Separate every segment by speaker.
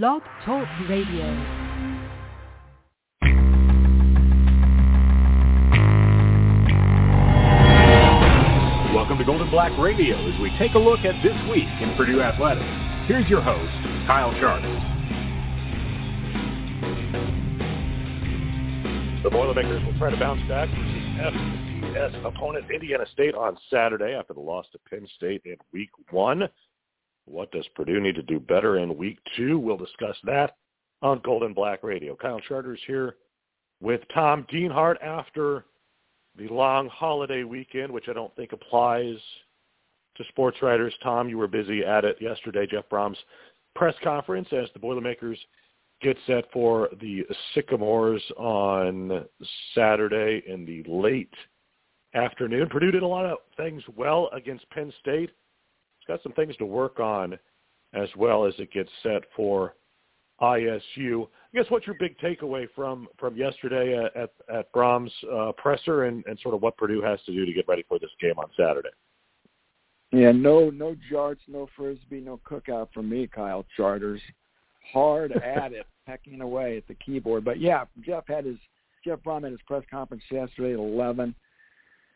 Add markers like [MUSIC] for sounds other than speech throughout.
Speaker 1: Blog Talk Radio.
Speaker 2: Welcome to Gold and Black Radio as we take a look at this week in Purdue Athletics. Here's your host, Kyle Charters. The Boilermakers will try to bounce back versus FCS opponent Indiana State on Saturday after the loss to Penn State in Week 1. What does Purdue need to do better in Week 2? We'll discuss that on Gold and Black Radio. Kyle Charters here with Tom Dienhart after the long holiday weekend, which I don't think applies to sports writers. Tom, you were busy at it yesterday. Jeff Brohm's press conference as the Boilermakers get set for the Sycamores on Saturday in the late afternoon. Purdue did a lot of things well against Penn State. Got some things to work on as well as it gets set for ISU. I guess what's your big takeaway from from yesterday at at, at Brohm's uh, presser and, and sort of what Purdue has to do to get ready for this game on Saturday?
Speaker 3: Yeah, no no jarts, no frisbee, no cookout for me, Kyle Charters. Hard [LAUGHS] at it, pecking away at the keyboard. But yeah, Jeff had his Jeff Brohm had his press conference yesterday at eleven.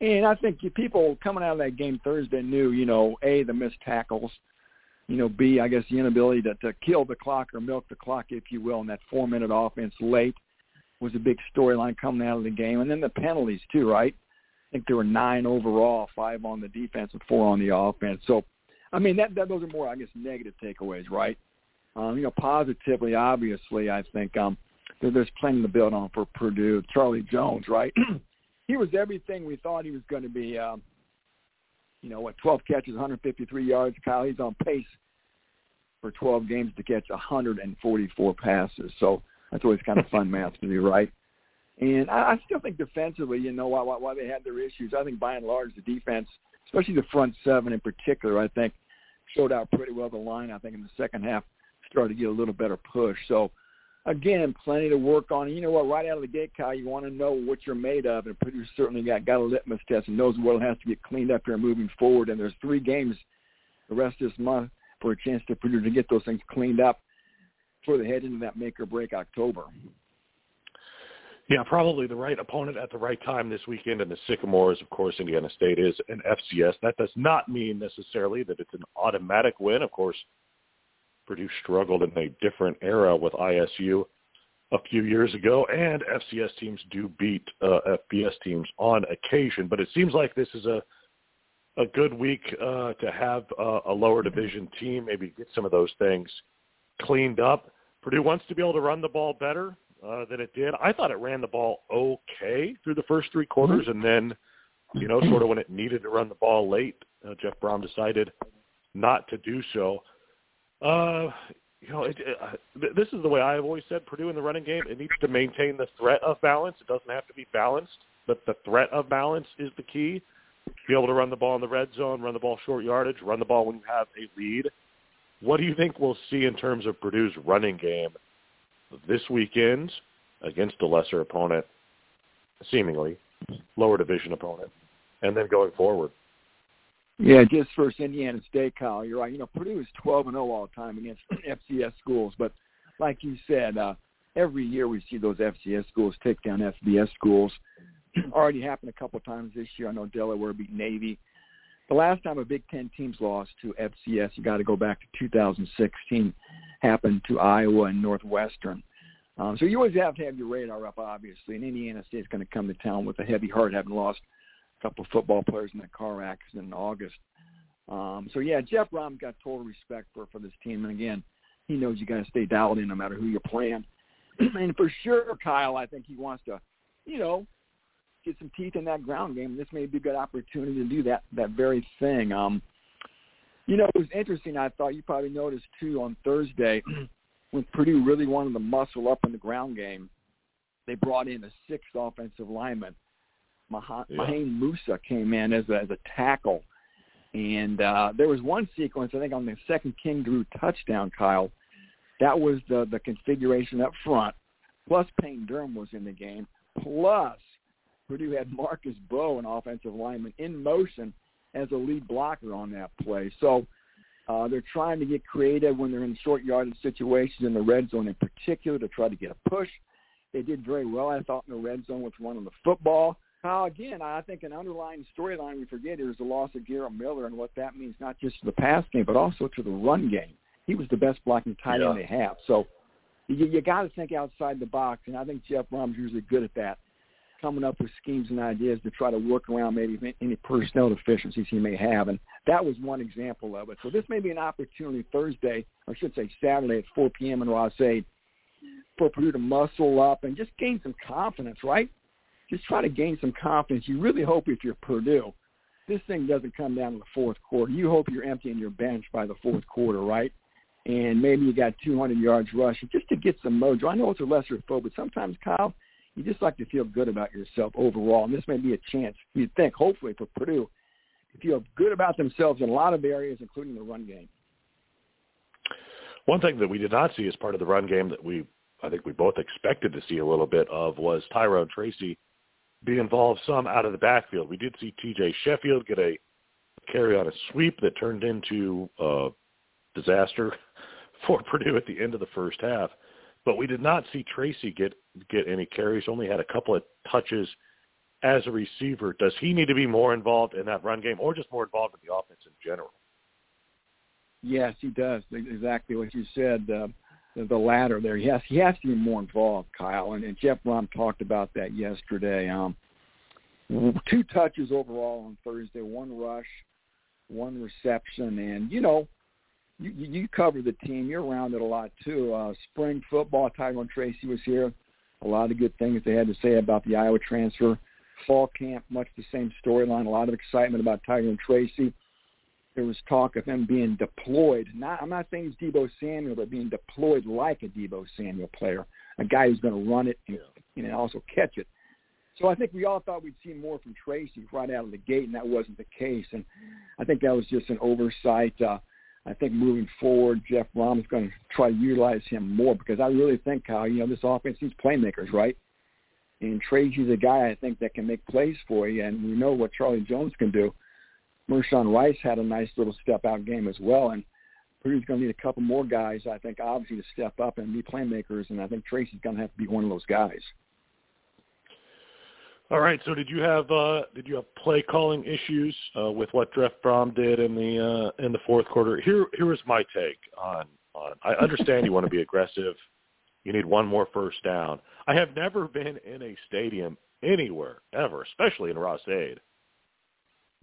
Speaker 3: And I think people coming out of that game Thursday knew, you know, A, the missed tackles, you know, B, I guess the inability to, to kill the clock or milk the clock, if you will, in that four-minute offense late was a big storyline coming out of the game. And then the penalties, too, right? I think there were nine overall, five on the defense and four on the offense. So, I mean, that, that those are more, I guess, negative takeaways, right? Um, you know, positively, obviously, I think um, there, there's plenty to build on for Purdue. Charlie Jones, right? [CLEARS THROAT] he was everything we thought he was going to be. Um, you know what? 12 catches, 153 yards. Kyle, he's on pace for 12 games to catch 144 passes. So that's always kind of fun [LAUGHS] math to do, right? And I, I still think defensively, you know, why, why, why they had their issues. I think by and large the defense, especially the front seven in particular, I think showed out pretty well. The line, I think, in the second half started to get a little better push. So again, plenty to work on. You know what? Right out of the gate, Kyle, you want to know what you're made of, and Purdue certainly got got a litmus test and knows what has to get cleaned up here moving forward. And there's three games the rest of this month for a chance to Purdue to get those things cleaned up before they head into that make or break October.
Speaker 2: Yeah, probably the right opponent at the right time this weekend. And the Sycamores, of course, Indiana State is an FCS. That does not mean necessarily that it's an automatic win. Of course, Purdue struggled in a different era with ISU a few years ago, and FCS teams do beat uh, FBS teams on occasion. But it seems like this is a a good week uh, to have uh, a lower division team, maybe get some of those things cleaned up. Purdue wants to be able to run the ball better uh, than it did. I thought it ran the ball okay through the first three quarters, and then, you know, sort of when it needed to run the ball late, uh, Jeff Brohm decided not to do so. Uh, you know, it, uh, this is the way I've always said Purdue in the running game. It needs to maintain the threat of balance. It doesn't have to be balanced, but the threat of balance is the key. Be able to run the ball in the red zone, run the ball short yardage, run the ball when you have a lead. What do you think we'll see in terms of Purdue's running game this weekend against a lesser opponent, seemingly lower division opponent, and then going forward?
Speaker 3: Yeah, just first Indiana State, Kyle. You're right. You know, Purdue is 12 and 0 all the time against [CLEARS THROAT] FCS schools, but like you said, uh, every year we see those FCS schools take down FBS schools. [CLEARS THROAT] Already happened a couple times this year. I know Delaware beat Navy. The last time a Big Ten team's lost to FCS, you got to go back to 2016, happened to Iowa and Northwestern. Um, so you always have to have your radar up, obviously. And Indiana State's going to come to town with a heavy heart, having lost couple of football players in that car accident in August. Um, so yeah, Jeff Brohm got total respect for for this team, and again, he knows you got to stay dialed in no matter who you're playing. [CLEARS THROAT] and for sure, Kyle, I think he wants to, you know, get some teeth in that ground game. This may be a good opportunity to do that that very thing. Um, you know, it was interesting. I thought you probably noticed too on Thursday [CLEARS THROAT] when Purdue really wanted to muscle up in the ground game. They brought in a sixth offensive lineman. Mah- yeah. Mahamane Moussa came in as a, as a tackle, and uh, there was one sequence I think on the second King Doerue touchdown, Kyle. That was the the configuration up front. Plus Payne Durham was in the game. Plus Purdue had Marcus Mbow, an offensive lineman, in motion as a lead blocker on that play. So, Uh, they're trying to get creative when they're in short yardage situations in the red zone in particular to try to get a push. They did very well, I thought, in the red zone with running the football. Now, again, I think an underlying storyline we forget is the loss of Garrett Miller and what that means not just to the pass game, but also to the run game. He was the best blocking tight end they have. So you, you got to think outside the box, and I think Jeff Brohm's usually good at that, coming up with schemes and ideas to try to work around maybe any personnel deficiencies he may have. And that was one example of it. So this may be an opportunity Thursday, or I should say Saturday at 4 p.m. in Ross-Ade for Purdue to muscle up and just gain some confidence, right? Just try to gain some confidence. You really hope if you're Purdue, this thing doesn't come down to the fourth quarter. You hope you're emptying your bench by the fourth quarter, right? And maybe you got 200 yards rushing just to get some mojo. I know it's a lesser foe, but sometimes, Kyle, you just like to feel good about yourself overall. And this may be a chance, you'd think, hopefully for Purdue, to feel good about themselves in a lot of areas, including the run game.
Speaker 2: One thing that we did not see as part of the run game that we, I think we both expected to see a little bit of was Tyrone Tracy be involved some out of the backfield. We did see T.J. Sheffield get a carry on a sweep that turned into a disaster [LAUGHS] for Purdue at the end of the first half. But we did not see Tracy get get any carries. Only had a couple of touches as a receiver. Does he need to be more involved in that run game, or just more involved in the offense in general?
Speaker 3: Yes, he does. Exactly what you said. Uh, the latter there. Yes, he has to be more involved, Kyle. And, and Jeff Brohm talked about that yesterday. Um, two touches overall on Thursday, one rush, one reception, and you know, you, you cover the team. You're around it a lot too. Uh, spring football, Tyrone Tracy was here. A lot of good things they had to say about the Iowa transfer. Fall camp, much the same storyline. A lot of excitement about Tyrone Tracy there was talk of him being deployed. Not, I'm not saying he's Deebo Samuel, but being deployed like a Deebo Samuel player, a guy who's going to run it and, and also catch it. So I think we all thought we'd see more from Tracy right out of the gate, and that wasn't the case. And I think that was just an oversight. Uh, I think moving forward, Jeff Brohm is going to try to utilize him more because I really think, Kyle, you know, this offense needs playmakers, right? And Tracy's a guy I think that can make plays for you, and we know what Charlie Jones can do. Mershawn Rice had a nice little step out game as well. And Purdue's going to need a couple more guys, I think, obviously to step up and be playmakers. And I think Tracy's going to have to be one of those guys.
Speaker 2: All right. So did you have uh, did you have play calling issues uh, with what Jeff Brohm did in the uh, in the fourth quarter? Here here is my take on on. I understand you want to be aggressive. You need one more first down. I have never been in a stadium anywhere ever, especially in Ross-Ade,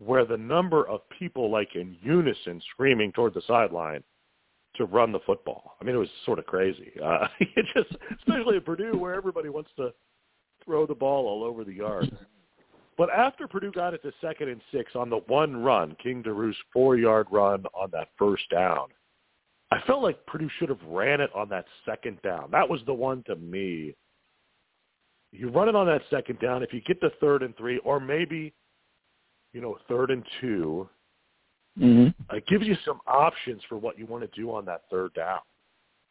Speaker 2: where the number of people like in unison screaming toward the sideline to run the football. I mean, it was sort of crazy. Uh, [LAUGHS] it just, especially at Purdue, where everybody wants to throw the ball all over the yard. But after Purdue got it to second and six on the one run, King Doerue's four-yard run on that first down, I felt like Purdue should have ran it on that second down. That was the one to me. You run it on that second down. If you get to third and three, or maybe you know, third and 2
Speaker 3: mm-hmm.
Speaker 2: it gives you some options for what you want to do on that third down.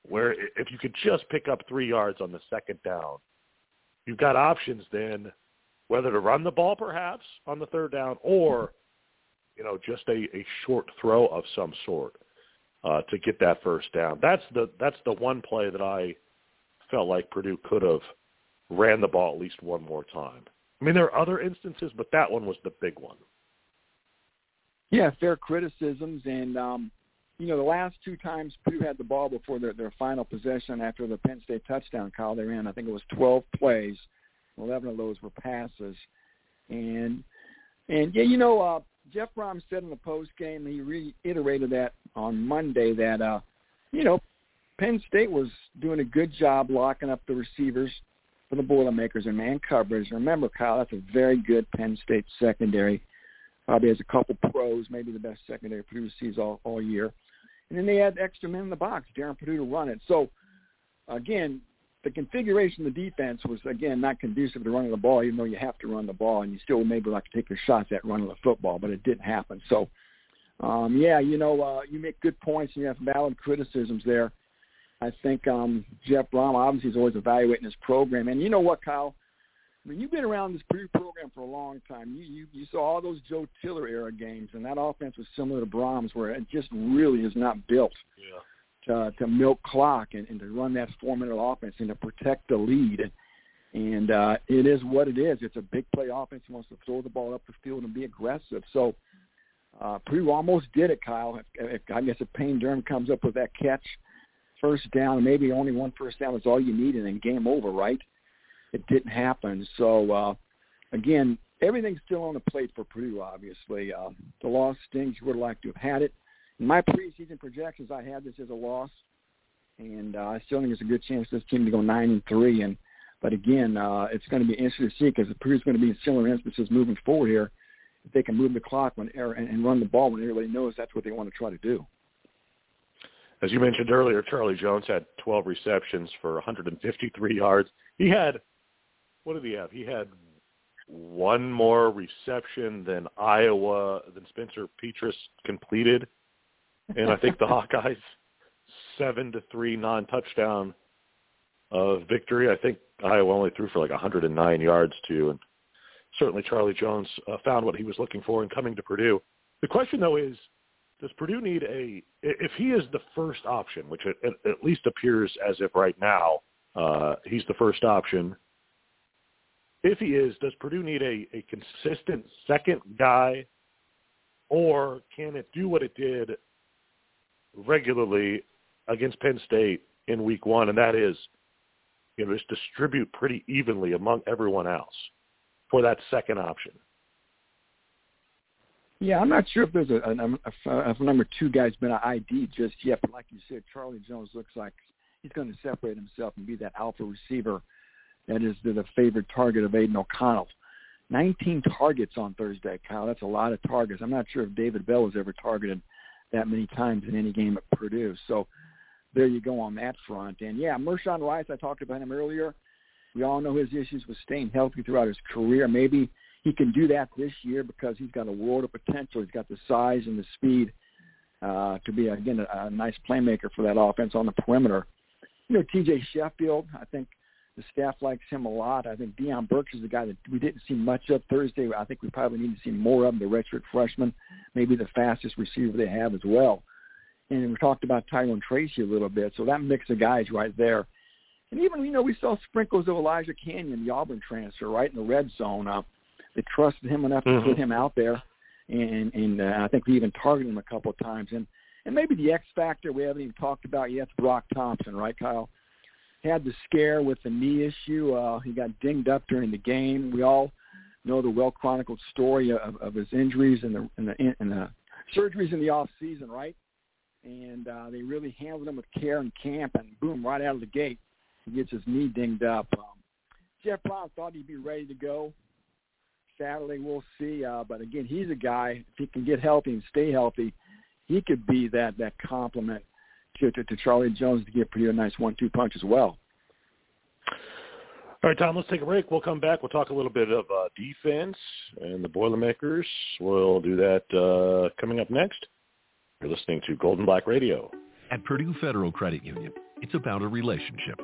Speaker 2: Where if you could just pick up three yards on the second down, you've got options then whether to run the ball perhaps on the third down or, you know, just a, a short throw of some sort uh, to get that first down. That's the that's the one play that I felt like Purdue could have ran the ball at least one more time. I mean, there are other instances, but that one was the big one.
Speaker 3: Yeah, fair criticisms, and um, you know the last two times Purdue had the ball before their their final possession after the Penn State touchdown, Kyle, they ran I think it was 12 plays, 11 of those were passes, and and yeah, you know uh, Jeff Brohm said in the post game he reiterated that on Monday that uh, you know Penn State was doing a good job locking up the receivers for the Boilermakers in man coverage. Remember, Kyle, that's a very good Penn State secondary Probably has a couple pros, maybe the best secondary Purdue sees all, all year. And then they had extra men in the box, Darren Purdue to run it. So, again, the configuration of the defense was, again, not conducive to running the ball, even though you have to run the ball, and you still maybe like to take your shots at running the football, but it didn't happen. So, um, yeah, you know, uh, you make good points, and you have valid criticisms there. I think um, Jeff Brohm obviously is always evaluating his program. And you know what, Kyle? I mean, you've been around this Purdue program for a long time. You you you saw all those Joe Tiller era games, and that offense was similar to Brohm's, where it just really is not built
Speaker 2: yeah.
Speaker 3: to to milk clock and, and to run that four minute offense and to protect the lead. And uh, it is what it is. It's a big play offense. He wants to throw the ball up the field and be aggressive. So uh, Purdue almost did it, Kyle. If, if, I guess if Payne Durham comes up with that catch, first down, maybe only one first down is all you need, and then game over, right? It didn't happen. So uh, again, everything's still on the plate for Purdue. Obviously, uh, the loss stings. You would like to have had it. In my preseason projections, I had this as a loss, and uh, I still think there's a good chance this team to go nine and three. And but again, uh, it's going to be interesting to see because Purdue's going to be in similar instances moving forward here. If they can move the clock when and, and run the ball when everybody knows that's what they want to try to do.
Speaker 2: As you mentioned earlier, Charlie Jones had 12 receptions for 153 yards. He had what did he have? He had one more reception than Iowa than Spencer Petras completed, and I think the [LAUGHS] Hawkeyes seven to three non-touchdown uh, victory. I think Iowa only threw for like 109 yards too, and certainly Charlie Jones uh, found what he was looking for in coming to Purdue. The question though is, does Purdue need a if he is the first option, which it, it at least appears as if right now uh, he's the first option if he is, does Purdue need a, a consistent second guy, or can it do what it did regularly against Penn State in Week One, and that is, you know, just distribute pretty evenly among everyone else for that second option?
Speaker 3: Yeah, I'm not sure if there's a, a, a, a number two guy's been ID just yet, but like you said, Charlie Jones looks like he's going to separate himself and be that alpha receiver that is the favorite target of Aidan O'Connell. 19 targets on Thursday, Kyle. That's a lot of targets. I'm not sure if David Bell was ever targeted that many times in any game at Purdue. So there you go on that front. And yeah, Mershawn Rice, I talked about him earlier. We all know his issues with staying healthy throughout his career. Maybe he can do that this year because he's got a world of potential. He's got the size and the speed uh, to be again a, a nice playmaker for that offense on the perimeter. You know, T.J. Sheffield, I think the staff likes him a lot. I think Deion Burks is the guy that we didn't see much of Thursday. I think we probably need to see more of him, the redshirt freshman, maybe the fastest receiver they have as well. And we talked about Tyrone Tracy a little bit, so that mix of guys right there. And even, you know, we saw sprinkles of Elijah Canion, the Auburn transfer, right in the red zone. Uh, they trusted him enough mm-hmm. to put him out there, and and uh, I think we even targeted him a couple of times. And and maybe the X factor we haven't even talked about yet, Broc Thompson, right, Kyle? Had the scare with the knee issue. Uh, he got dinged up during the game. We all know the well chronicled story of, of his injuries and the and the, and the surgeries in the off season, right? And uh, they really handled him with care in camp, and boom, right out of the gate, he gets his knee dinged up. Um, Jeff Brohm thought he'd be ready to go. Sadly, we'll see. Uh, but again, he's a guy. If he can get healthy and stay healthy, he could be that that complement to, to, to Charlie Jones to give Purdue a nice one-two punch as well.
Speaker 2: All right, Tom, let's take a break. We'll come back. We'll talk a little bit of uh, defense and the Boilermakers. We'll do that uh, coming up next. You're listening to Gold and Black Radio.
Speaker 1: At Purdue Federal Credit Union, it's about a relationship.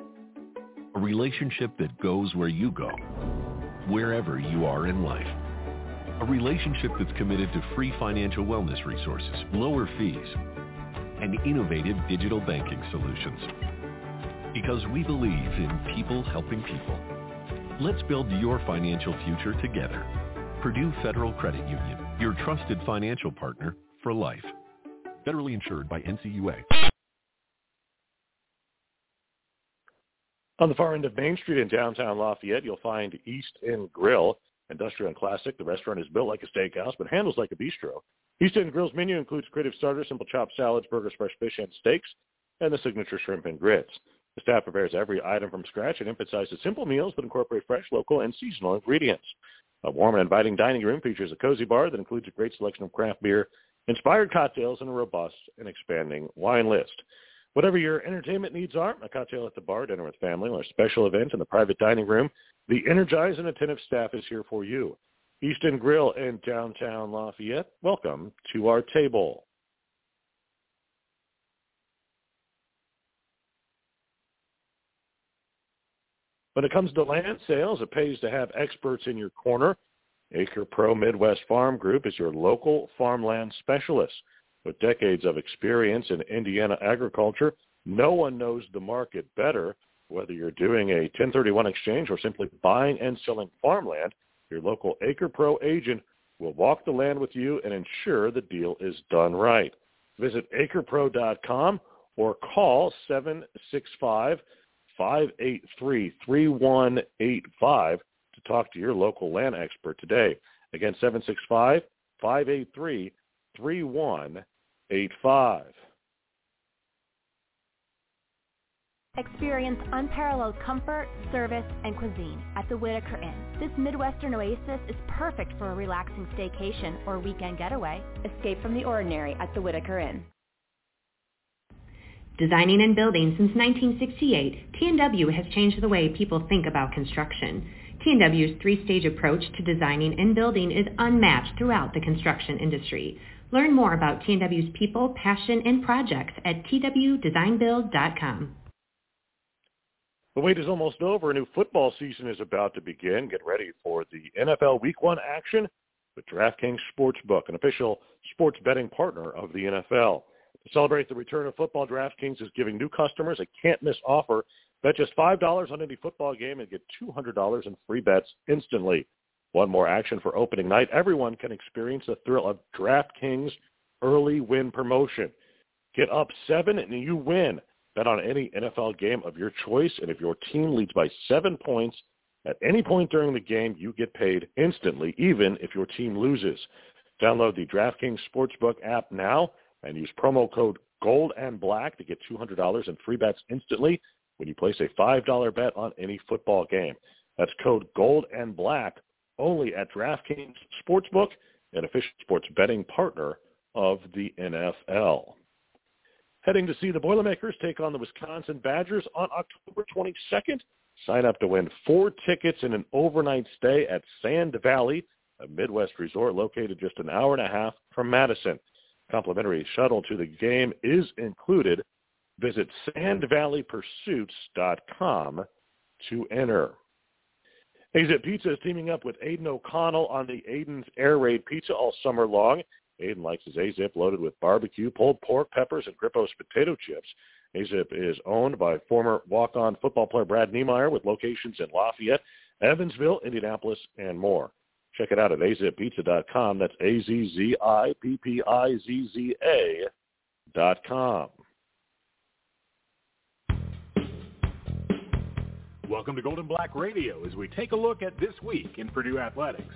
Speaker 1: A relationship that goes where you go, wherever you are in life. A relationship that's committed to free financial wellness resources, lower fees, and innovative digital banking solutions. Because we believe in people helping people. Let's build your financial future together. Purdue Federal Credit Union, your trusted financial partner for life. Federally insured by NCUA.
Speaker 2: On the far end of Main Street in downtown Lafayette, you'll find East End Grill. Industrial and classic, the restaurant is built like a steakhouse but handles like a bistro. End Grill's menu includes creative starters, simple chopped salads, burgers, fresh fish, and steaks, and the signature shrimp and grits. The staff prepares every item from scratch and emphasizes simple meals that incorporate fresh, local, and seasonal ingredients. A warm and inviting dining room features a cozy bar that includes a great selection of craft beer, inspired cocktails, and a robust and expanding wine list. Whatever your entertainment needs are, a cocktail at the bar, dinner with family, or a special event in the private dining room, the energized and attentive staff is here for you. East End Grill in downtown Lafayette, welcome to our table. When it comes to land sales, it pays to have experts in your corner. Acre Pro Midwest Farm Group is your local farmland specialist. With decades of experience in Indiana agriculture, no one knows the market better. Whether you're doing a 1031 exchange or simply buying and selling farmland, your local Acre Pro agent will walk the land with you and ensure the deal is done right. Visit acrepro.com or call 765 583 3185 to talk to your local land expert today. Again, 765 583 3185.
Speaker 4: Experience unparalleled comfort, service, and cuisine at the Whitaker Inn. This Midwestern oasis is perfect for a relaxing staycation or weekend getaway. Escape from the ordinary at the Whitaker Inn.
Speaker 5: Designing and building since 1968, T&W has changed the way people think about construction. T&W's three-stage approach to designing and building is unmatched throughout the construction industry. Learn more about T&W's people, passion, and projects at twdesignbuild.com.
Speaker 2: The wait is almost over. A new football season is about to begin. Get ready for the NFL Week 1 action with DraftKings Sportsbook, an official sports betting partner of the NFL. To celebrate the return of football, DraftKings is giving new customers a can't-miss offer. Bet just $5 on any football game and get $200 in free bets instantly. One more action for opening night. Everyone can experience the thrill of DraftKings early win promotion. Get up seven and you win. Bet on any NFL game of your choice, and if your team leads by seven points at any point during the game, you get paid instantly, even if your team loses. Download the DraftKings Sportsbook app now and use promo code Gold and Black to get $200 in free bets instantly when you place a $5 bet on any football game. That's code Gold and Black only at DraftKings Sportsbook, an official sports betting partner of the NFL heading to see the Boilermakers take on the Wisconsin Badgers on October 22nd. Sign up to win four tickets and an overnight stay at Sand Valley, a Midwest resort located just an hour and a half from Madison. Complimentary shuttle to the game is included. Visit sandvalleypursuits.com to enter. Azzip Pizza is teaming up with Aidan O'Connell on the Aidan's Air Raid Pizza all summer long. Aidan likes his Azzip loaded with barbecue, pulled pork, peppers, and Grippos potato chips. Azzip is owned by former walk-on football player Brad Niemeyer with locations in Lafayette, Evansville, Indianapolis, and more. Check it out at azippizza.com. That's A-Z-Z-I-P-P-I-Z-Z-A dot com.
Speaker 6: Welcome to Gold and Black Radio as we take a look at this week in Purdue athletics.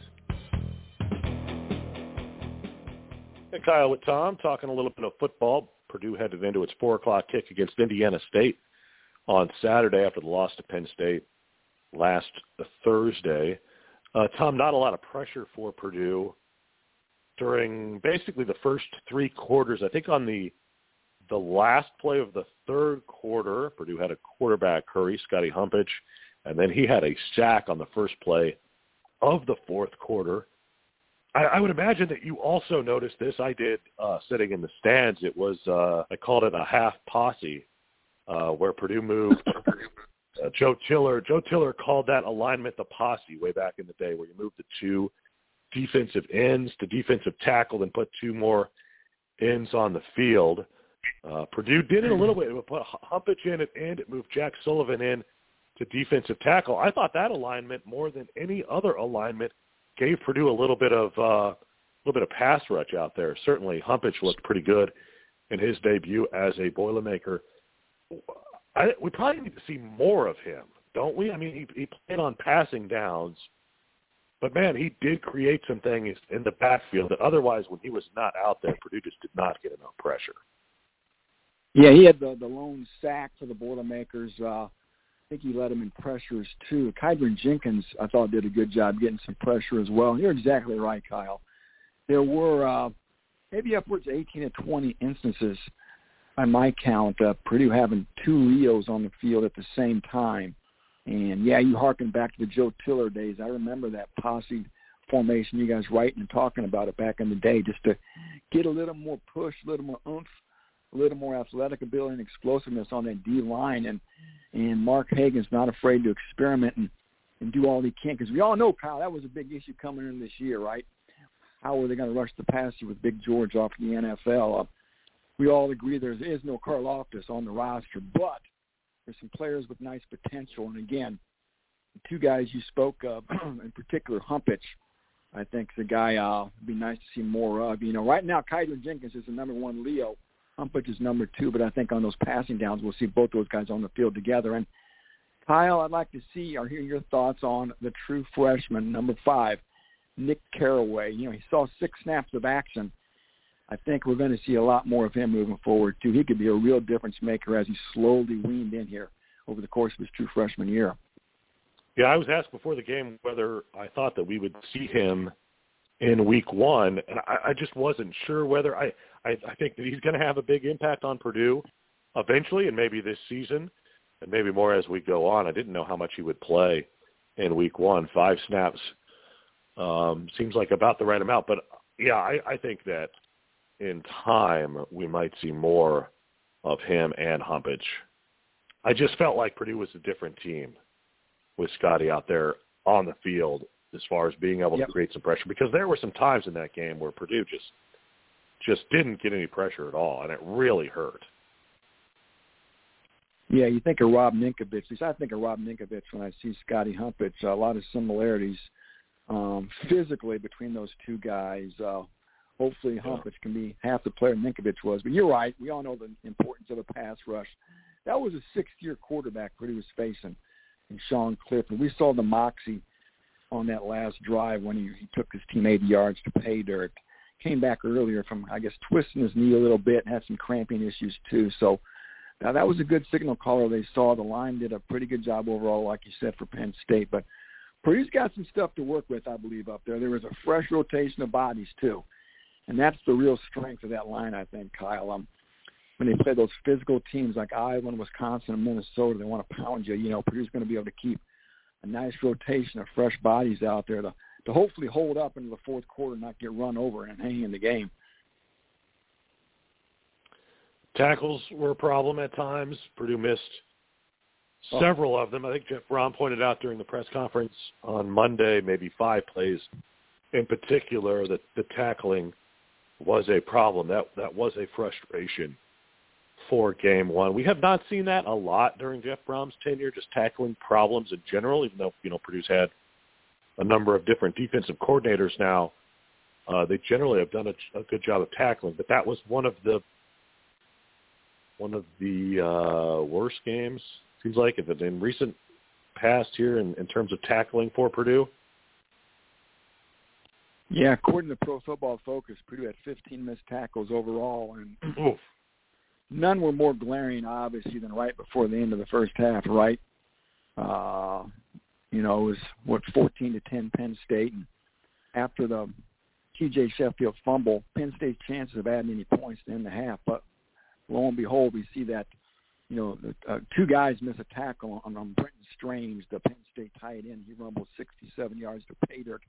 Speaker 2: Hey, Kyle with Tom, talking a little bit of football. Purdue headed into its 4 o'clock kick against Indiana State on Saturday after the loss to Penn State last Thursday. Uh, Tom, not a lot of pressure for Purdue during basically the first three quarters. I think on the the last play of the third quarter, Purdue had a quarterback hurry, Scotty Humpich, and then he had a sack on the first play of the fourth quarter. I, I would imagine that you also noticed this. I did uh, sitting in the stands. It was uh, I called it a half posse, uh, where Purdue moved. uh, Joe Tiller. Joe Tiller called that alignment the posse way back in the day, where you moved the two defensive ends to defensive tackle and put two more ends on the field. Uh, Purdue did it a little bit. It put Humpich in at end. It moved Jack Sullivan in to defensive tackle. I thought that alignment more than any other alignment gave Purdue a little bit of uh, a little bit of pass rush out there. Certainly, Humpich looked pretty good in his debut as a Boilermaker. I, we probably need to see more of him, don't we? I mean, he, he played on passing downs, but man, he did create some things in the backfield that otherwise, when he was not out there, Purdue just did not get enough pressure.
Speaker 3: Yeah, he had the the lone sack for the Boilermakers. Uh, think he led him in pressures too. Kydran Jenkins, I thought, did a good job getting some pressure as well. You're exactly right, Kyle. There were uh, maybe upwards of 18 to 20 instances, by my count, uh, Purdue having two Leos on the field at the same time. And yeah, you harken back to the Joe Tiller days. I remember that posse formation. You guys writing and talking about it back in the day, just to get a little more push, a little more oomph a little more athletic ability and explosiveness on that D line, and and Mark Hagen's not afraid to experiment and and do all he can because we all know Kyle that was a big issue coming in this year, right? How are they going to rush the passer with Big George off the NFL? Uh, we all agree there is no Karlaftis on the roster, but there's some players with nice potential. And again, the two guys you spoke of, [CLEARS THROAT] in particular, Humpich, I think a guy uh, would be nice to see more of. You know, right now, Kaiser Jenkins is the number one Leo. Humpich is number two, but I think on those passing downs, we'll see both those guys on the field together. And Kyle, I'd like to see or hear your thoughts on the true freshman, number five, Nick Caraway. You know, he saw six snaps of action. I think we're going to see a lot more of him moving forward too. He could be a real difference maker as he slowly weaned in here over the course of his true freshman year.
Speaker 2: Yeah, I was asked before the game whether I thought that we would see him in week one, and I, I just wasn't sure whether I, I I think that he's going to have a big impact on Purdue eventually, and maybe this season, and maybe more as we go on. I didn't know how much he would play in week one. Five snaps um, seems like about the right amount, but yeah, I, I think that in time we might see more of him and Humpich. I just felt like Purdue was a different team with Scotty out there on the field as far as being able yep. to create some pressure because there were some times in that game where Purdue just just didn't get any pressure at all and it really hurt.
Speaker 3: Yeah, you think of Rob Ninkovich. I think of Rob Ninkovich when I see Scotty Humpich. A lot of similarities um, physically between those two guys. Uh, hopefully, Humpich can be half the player Ninkovich was. But you're right. We all know the importance of a pass rush. That was a sixth-year quarterback Purdue was facing and Sean Clifford. We saw the moxie on that last drive when he, he took his team 80 yards to pay dirt. Came back earlier from, I guess, twisting his knee a little bit and had some cramping issues too. So now that was a good signal caller they saw. The line did a pretty good job overall, like you said, for Penn State. But Purdue's got some stuff to work with, I believe, up there. There was a fresh rotation of bodies too. And that's the real strength of that line, I think, Kyle. Um, when they play those physical teams like Iowa Wisconsin and Minnesota, they want to pound you. You know, Purdue's going to be able to keep a nice rotation of fresh bodies out there to to hopefully hold up into the fourth quarter, and not get run over and hang in the game.
Speaker 2: Tackles were a problem at times. Purdue missed oh. several of them. I think Jeff Brohm pointed out during the press conference on Monday, maybe five plays in particular, that the tackling was a problem. That that was a frustration for game one. We have not seen that a lot during Jeff Brohm's tenure, just tackling problems in general, even though, you know, Purdue's had a number of different defensive coordinators now. Uh, they generally have done a, a good job of tackling, but that was one of the one of the uh, worst games. Seems like if in recent past here in, in terms of tackling for Purdue.
Speaker 3: Yeah, according to Pro Football Focus, Purdue had 15 missed tackles overall, and Oof none were more glaring, obviously, than right before the end of the first half. Right, uh, you know, it was what 14 to 10 Penn State, and after the T.J. Sheffield fumble, Penn State's chances of adding any points end the half. But lo and behold, we see that you know uh, two guys miss a tackle on, on Brenton Strange, the Penn State tight end. He rumbles 67 yards to pay dirt.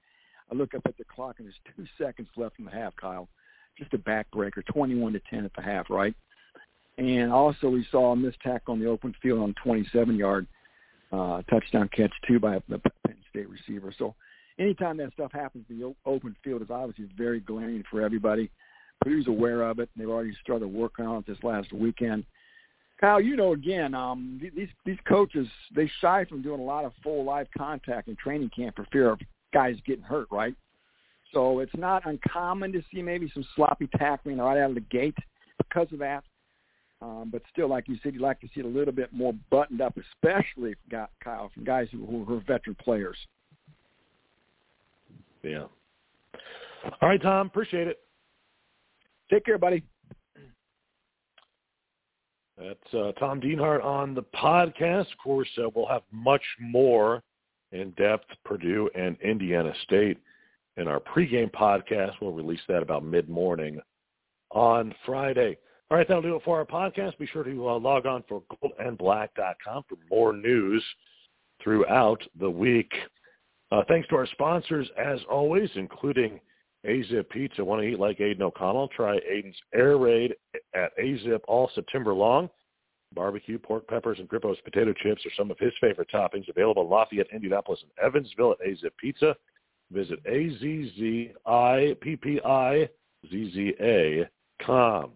Speaker 3: I look up at the clock and there's two seconds left in the half, Kyle. Just a backbreaker, 21 to 10 at the half, right? And also we saw a missed tackle on the open field on 27-yard uh, touchdown catch, too, by the Penn State receiver. So anytime that stuff happens the open field is obviously very glaring for everybody. Purdue's aware of it. And they've already started working on it this last weekend. Kyle, you know, again, um, these these coaches they shy from doing a lot of full live contact in training camp for fear of guys getting hurt, right? So it's not uncommon to see maybe some sloppy tackling right out of the gate because of that. Um, but still, like you said, you'd like to see it a little bit more buttoned up, especially got Kyle from guys who, who are veteran players.
Speaker 2: Yeah. All right, Tom. Appreciate it.
Speaker 3: Take care, buddy.
Speaker 2: That's uh, Tom Dienhart on the podcast. Of course, uh, we'll have much more in depth Purdue and Indiana State in our pregame podcast. We'll release that about mid morning on Friday. All right, that'll do it for our podcast. Be sure to uh, log on for goldandblack.com for more news throughout the week. Uh, thanks to our sponsors, as always, including Azzip Pizza. Want to eat like Aidan O'Connell? Try Aidan's Air Raid at Azzip all September long. Barbecue, pork peppers, and Grippos potato chips are some of his favorite toppings available in Lafayette, Indianapolis, and Evansville at Azzip Pizza. Visit A-Z-Z-I-P-P-I-Z-Z-A.com.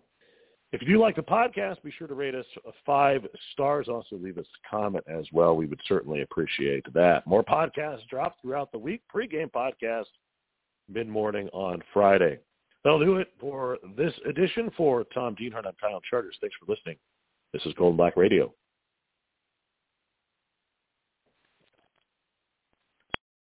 Speaker 2: If you do like the podcast, be sure to rate us five stars. Also leave us a comment as well. We would certainly appreciate that. More podcasts drop throughout the week. Pre-game podcast mid-morning on Friday. That'll do it for this edition. For Tom Dienhart, I'm Kyle Charters. Thanks for listening. This is Gold and Black Radio.